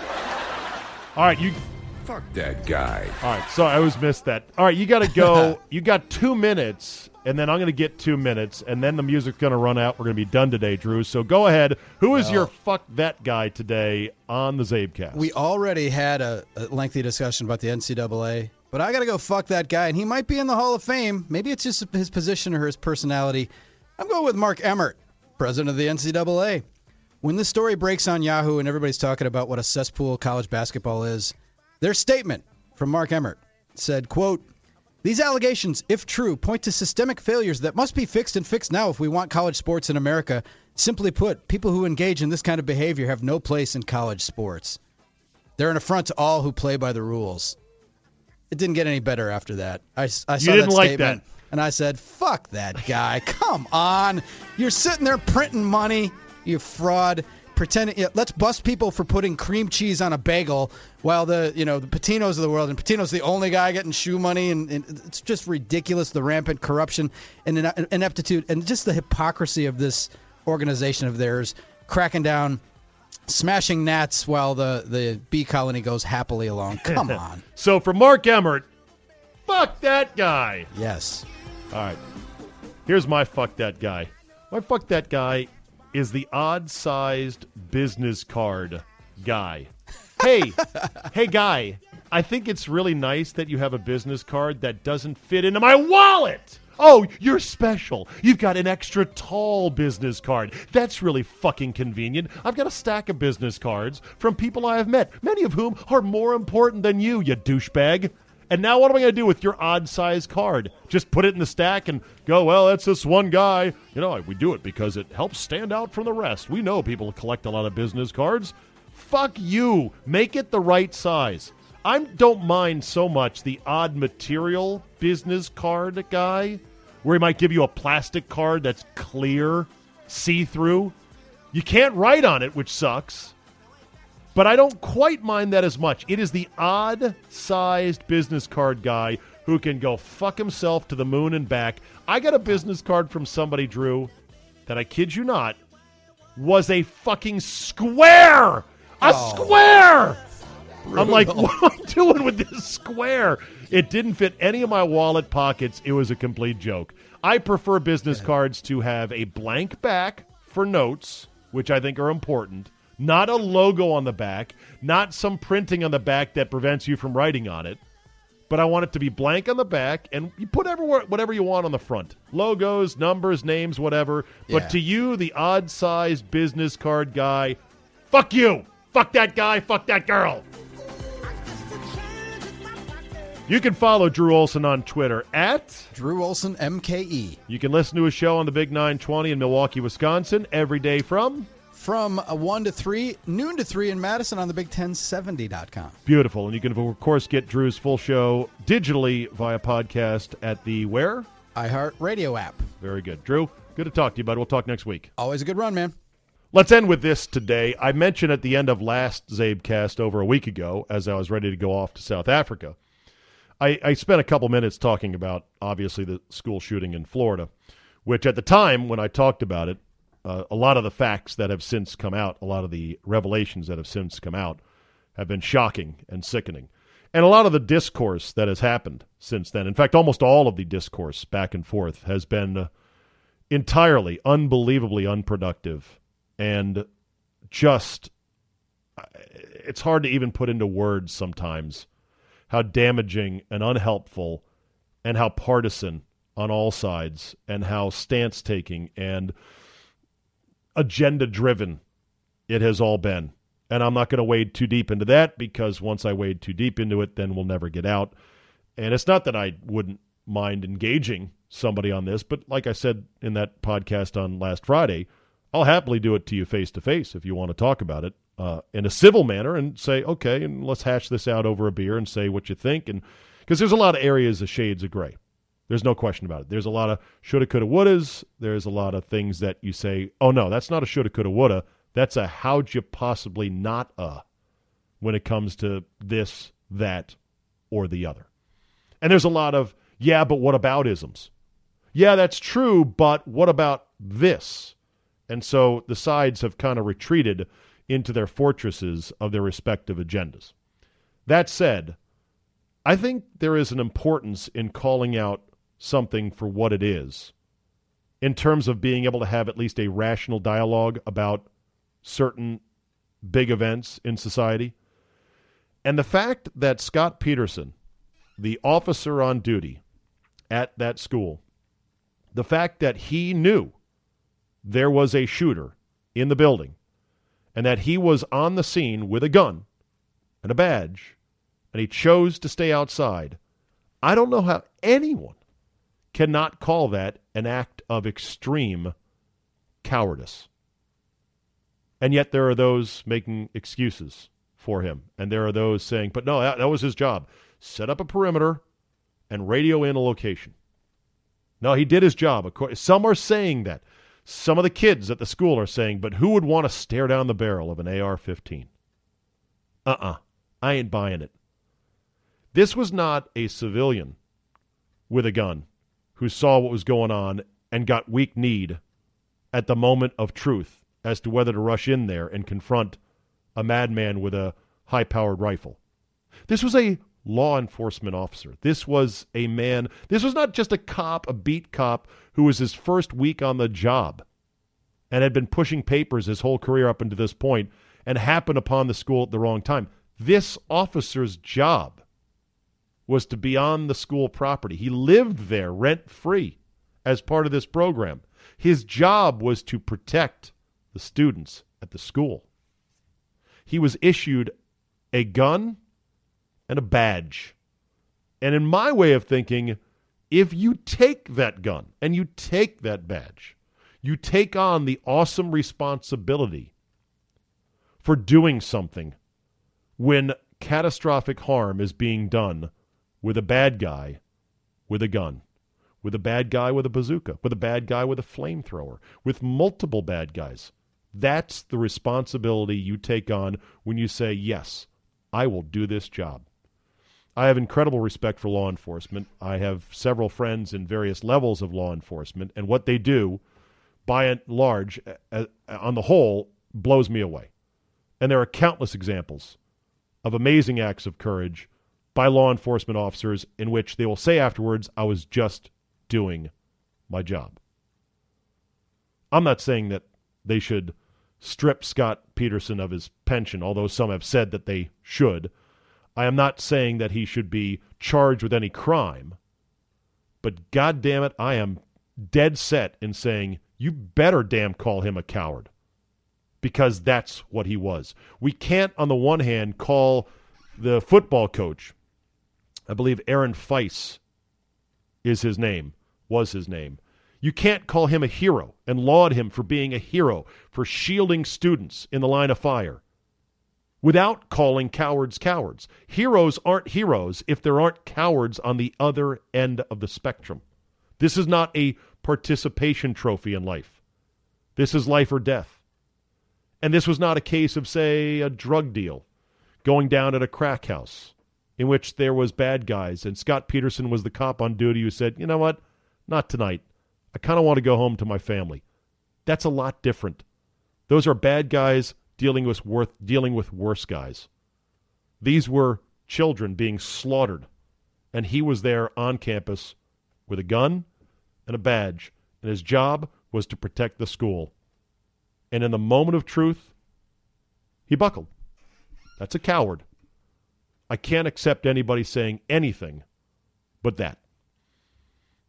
All right, you. Fuck that guy. All right, so I always missed that. All right, you got to go. you got two minutes, and then I'm going to get two minutes, and then the music's going to run out. We're going to be done today, Drew. So go ahead. Who is your fuck that guy today on the Czabecast? We already had a, a lengthy discussion about the NCAA, but I got to go fuck that guy, and he might be in the Hall of Fame. Maybe it's just his position or his personality. I'm going with Mark Emmert, president of the NCAA. When this story breaks on Yahoo and everybody's talking about what a cesspool college basketball is, their statement from Mark Emmert said, quote, these allegations, if true, point to systemic failures that must be fixed and fixed now if we want college sports in America. Simply put, people who engage in this kind of behavior have no place in college sports. They're an affront to all who play by the rules. It didn't get any better after that. I, I saw didn't that like statement, that. And I said, "Fuck that guy! Come on, you're sitting there printing money, you fraud." Pretending, yeah, let's bust people for putting cream cheese on a bagel, while the you know the Patinos of the world, and Patino's the only guy getting shoe money, and, and it's just ridiculous the rampant corruption and ineptitude, and just the hypocrisy of this organization of theirs, cracking down smashing gnats while the, the bee colony goes happily along. Come on. so for Mark Emmert, fuck that guy. Yes. All right. Here's my fuck that guy. My fuck that guy is the odd sized business card guy. Hey, hey, guy, I think it's really nice that you have a business card that doesn't fit into my wallet. Oh, you're special. You've got an extra tall business card. That's really fucking convenient. I've got a stack of business cards from people I have met, many of whom are more important than you, you douchebag. And now what am I going to do with your odd size card? Just put it in the stack and go, well, that's this one guy. You know, we do it because it helps stand out from the rest. We know people collect a lot of business cards. Fuck you. Make it the right size. I don't mind so much the odd material business card guy where he might give you a plastic card that's clear, see through. You can't write on it, which sucks but I don't quite mind that as much. It is the odd sized business card guy who can go fuck himself to the moon and back. I got a business card from somebody, Drew, that I kid you not, was a fucking square. A Oh. square. I'm like, what am I doing with this square? It didn't fit any of my wallet pockets. It was a complete joke. I prefer business cards to have a blank back for notes, which I think are important, not a logo on the back, not some printing on the back that prevents you from writing on it. But I want it to be blank on the back, and you put everywhere, whatever you want on the front logos, numbers, names, whatever. But Yeah. to you, the odd sized business card guy, fuck you. Fuck that guy. Fuck that girl. You can follow Drew Olson on Twitter at. Drew Olson, MKE. You can listen to his show on the Big 920 in Milwaukee, Wisconsin every day from. From uh, 1 to 3, noon to 3 in Madison on the Big 1070.com. Beautiful. And you can, of course, get Drew's full show digitally via podcast at the where? iHeart Radio app. Very good. Drew, good to talk to you, bud. We'll talk next week. Always a good run, man. Let's end with this today. I mentioned at the end of last Czabecast over a week ago, as I was ready to go off to South Africa, I, I spent a couple minutes talking about, obviously, the school shooting in Florida, which at the time when I talked about it, uh, a lot of the facts that have since come out, a lot of the revelations that have since come out, have been shocking and sickening. And a lot of the discourse that has happened since then, in fact, almost all of the discourse back and forth, has been uh, entirely, unbelievably unproductive and just it's hard to even put into words sometimes how damaging and unhelpful and how partisan on all sides and how stance taking and agenda driven it has all been. And I'm not going to wade too deep into that because once I wade too deep into it, then we'll never get out. And it's not that I wouldn't mind engaging somebody on this, but like I said in that podcast on last Friday, I'll happily do it to you face to face if you want to talk about it uh, in a civil manner and say, okay, and let's hash this out over a beer and say what you think. And because there's a lot of areas of shades of gray. There's no question about it. There's a lot of shoulda, coulda, wouldas. There's a lot of things that you say, oh no, that's not a shoulda, coulda, woulda. That's a how'd you possibly not a when it comes to this, that, or the other. And there's a lot of, yeah, but what about isms? Yeah, that's true, but what about this? And so the sides have kind of retreated into their fortresses of their respective agendas. That said, I think there is an importance in calling out something for what it is in terms of being able to have at least a rational dialogue about certain big events in society. And the fact that Scot Peterson, the officer on duty at that school, the fact that he knew there was a shooter in the building and that he was on the scene with a gun and a badge and he chose to stay outside, I don't know how anyone cannot call that an act of extreme cowardice. And yet there are those making excuses for him. And there are those saying, but no, that, that was his job. Set up a perimeter and radio in a location. No, he did his job. Some are saying that. Some of the kids at the school are saying, but who would want to stare down the barrel of an AR 15? Uh uh. I ain't buying it. This was not a civilian with a gun who saw what was going on and got weak kneed at the moment of truth as to whether to rush in there and confront a madman with a high powered rifle. This was a law enforcement officer. This was a man, this was not just a cop, a beat cop who was his first week on the job and had been pushing papers his whole career up until this point and happened upon the school at the wrong time. This officer's job was to be on the school property. He lived there rent free as part of this program. His job was to protect the students at the school. He was issued a gun and a badge. And in my way of thinking, if you take that gun and you take that badge, you take on the awesome responsibility for doing something when catastrophic harm is being done with a bad guy with a gun, with a bad guy with a bazooka, with a bad guy with a flamethrower, with multiple bad guys. That's the responsibility you take on when you say, Yes, I will do this job. I have incredible respect for law enforcement. I have several friends in various levels of law enforcement, and what they do, by and large, on the whole, blows me away. And there are countless examples of amazing acts of courage by law enforcement officers in which they will say afterwards, I was just doing my job. I'm not saying that they should strip Scot Peterson of his pension, although some have said that they should. I am not saying that he should be charged with any crime, but God damn it, I am dead set in saying you better damn call him a coward because that's what he was. We can't, on the one hand, call the football coach, I believe Aaron Feis is his name, was his name. You can't call him a hero and laud him for being a hero, for shielding students in the line of fire without calling cowards cowards. Heroes aren't heroes if there aren't cowards on the other end of the spectrum. This is not a participation trophy in life. This is life or death. And this was not a case of, say, a drug deal going down at a crack house in which there was bad guys and Scot Peterson was the cop on duty who said, "You know what? Not tonight. I kind of want to go home to my family." That's a lot different. Those are bad guys dealing with worth dealing with worse guys. These were children being slaughtered, and he was there on campus with a gun and a badge, and his job was to protect the school. And in the moment of truth, he buckled. That's a coward. I can't accept anybody saying anything but that.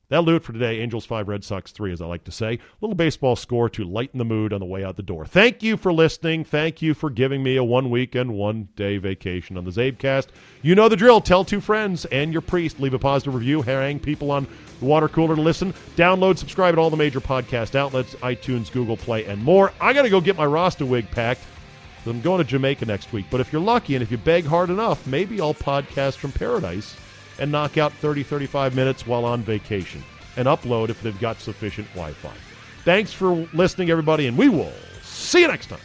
That'll do it for today. Angels 5, Red Sox 3, as I like to say. A Little baseball score to lighten the mood on the way out the door. Thank you for listening. Thank you for giving me a one week and one day vacation on the Czabecast. You know the drill. Tell two friends and your priest. Leave a positive review. Hang people on the water cooler to listen. Download, subscribe at all the major podcast outlets iTunes, Google Play, and more. I got to go get my Rasta wig packed. I'm going to Jamaica next week. But if you're lucky and if you beg hard enough, maybe I'll podcast from paradise and knock out 30, 35 minutes while on vacation and upload if they've got sufficient Wi Fi. Thanks for listening, everybody, and we will see you next time.